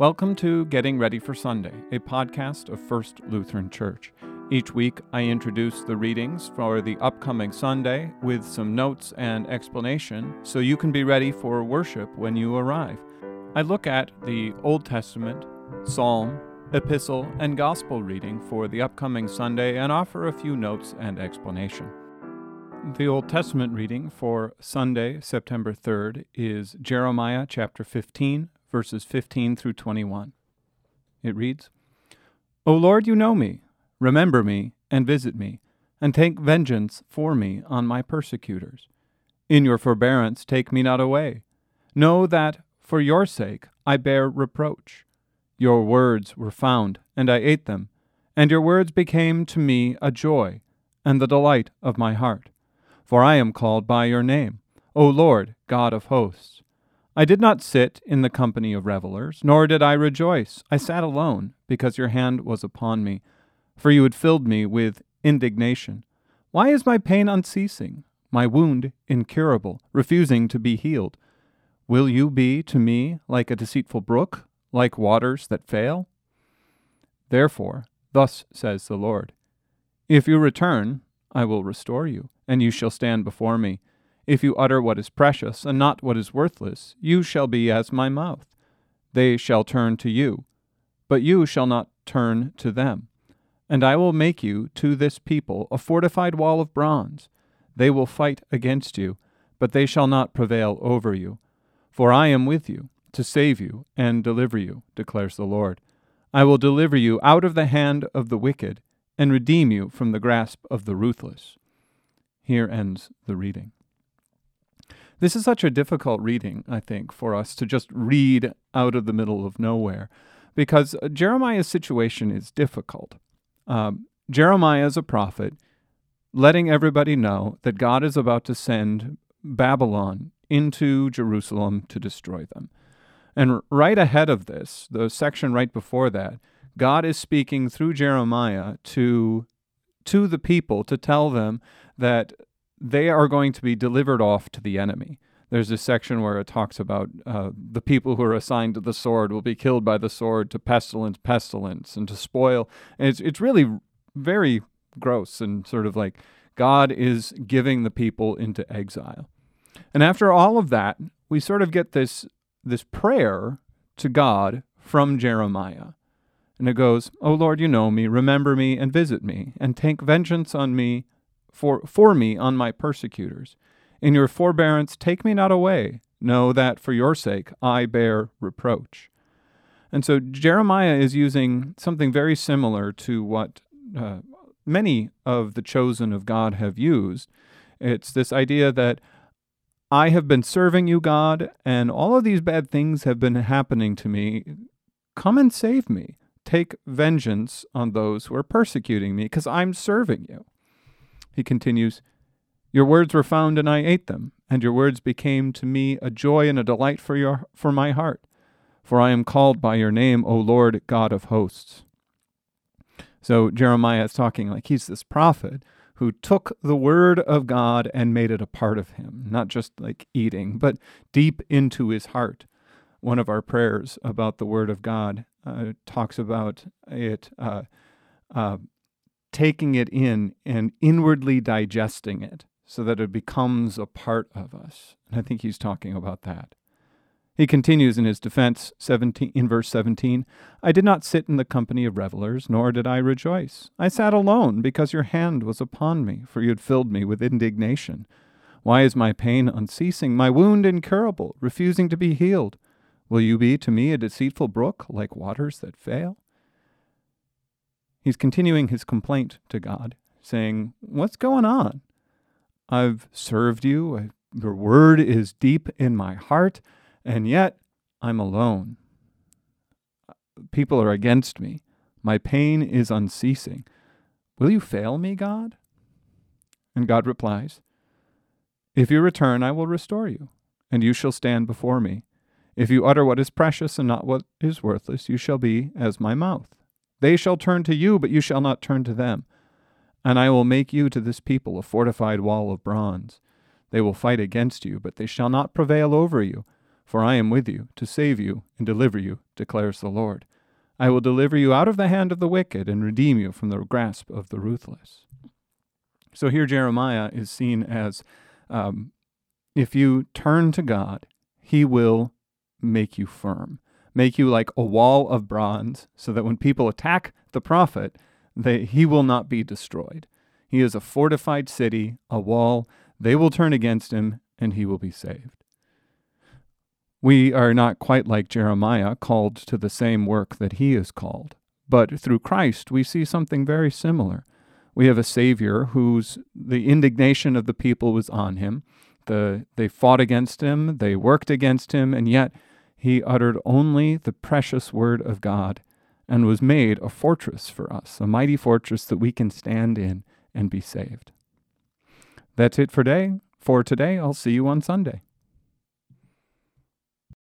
Welcome to Getting Ready for Sunday, a podcast of First Lutheran Church. Each week, I introduce the readings for the upcoming Sunday with some notes and explanation so you can be ready for worship when you arrive. I look at the Old Testament, Psalm, Epistle, and Gospel reading for the upcoming Sunday and offer a few notes and explanation. The Old Testament reading for Sunday, September 3rd, is Jeremiah chapter 15, verses 15 through 21. It reads O Lord, you know me. Remember me and visit me, and take vengeance for me on my persecutors. In your forbearance, take me not away. Know that for your sake I bear reproach. Your words were found, and I ate them, and your words became to me a joy and the delight of my heart. For I am called by your name, O Lord, God of hosts. I did not sit in the company of revelers, nor did I rejoice. I sat alone, because your hand was upon me, for you had filled me with indignation. Why is my pain unceasing, my wound incurable, refusing to be healed? Will you be to me like a deceitful brook, like waters that fail? Therefore, thus says the Lord If you return, I will restore you, and you shall stand before me. If you utter what is precious and not what is worthless, you shall be as my mouth. They shall turn to you, but you shall not turn to them. And I will make you to this people a fortified wall of bronze. They will fight against you, but they shall not prevail over you. For I am with you, to save you and deliver you, declares the Lord. I will deliver you out of the hand of the wicked, and redeem you from the grasp of the ruthless. Here ends the reading. This is such a difficult reading, I think, for us to just read out of the middle of nowhere because uh, Jeremiah's situation is difficult. Um, Jeremiah is a prophet letting everybody know that God is about to send Babylon into Jerusalem to destroy them. And right ahead of this, the section right before that, God is speaking through Jeremiah to to the people to tell them that they are going to be delivered off to the enemy. There's a section where it talks about uh, the people who are assigned to the sword will be killed by the sword to pestilence, pestilence, and to spoil. And it's it's really very gross and sort of like God is giving the people into exile. And after all of that, we sort of get this this prayer to God from Jeremiah. And it goes, "O Lord, you know me, remember me and visit me, and take vengeance on me for, for me on my persecutors. In your forbearance, take me not away. Know that for your sake I bear reproach. And so Jeremiah is using something very similar to what uh, many of the chosen of God have used. It's this idea that I have been serving you, God, and all of these bad things have been happening to me. Come and save me. Take vengeance on those who are persecuting me, because I'm serving you. He continues, Your words were found, and I ate them, and your words became to me a joy and a delight for, your, for my heart. For I am called by your name, O Lord God of hosts. So Jeremiah is talking like he's this prophet who took the word of God and made it a part of him, not just like eating, but deep into his heart. One of our prayers about the word of God uh, talks about it uh, uh, taking it in and inwardly digesting it so that it becomes a part of us. And I think he's talking about that. He continues in his defense 17, in verse 17 I did not sit in the company of revelers, nor did I rejoice. I sat alone because your hand was upon me, for you had filled me with indignation. Why is my pain unceasing, my wound incurable, refusing to be healed? Will you be to me a deceitful brook, like waters that fail? He's continuing his complaint to God, saying, What's going on? I've served you. your word is deep in my heart, and yet I'm alone. People are against me. My pain is unceasing. Will you fail me, God? And God replies, If you return, I will restore you, and you shall stand before me. If you utter what is precious and not what is worthless, you shall be as my mouth. They shall turn to you, but you shall not turn to them. And I will make you to this people a fortified wall of bronze. They will fight against you, but they shall not prevail over you. for I am with you to save you and deliver you, declares the Lord. I will deliver you out of the hand of the wicked and redeem you from the grasp of the ruthless. So here Jeremiah is seen as um, if you turn to God, he will make you firm, make you like a wall of bronze, so that when people attack the prophet, they, he will not be destroyed. He is a fortified city, a wall. They will turn against him, and he will be saved. We are not quite like Jeremiah, called to the same work that he is called. But through Christ, we see something very similar. We have a Savior whose the indignation of the people was on him. The, they fought against him, they worked against him, and yet he uttered only the precious word of God and was made a fortress for us, a mighty fortress that we can stand in and be saved. That's it for today. For today, I'll see you on Sunday.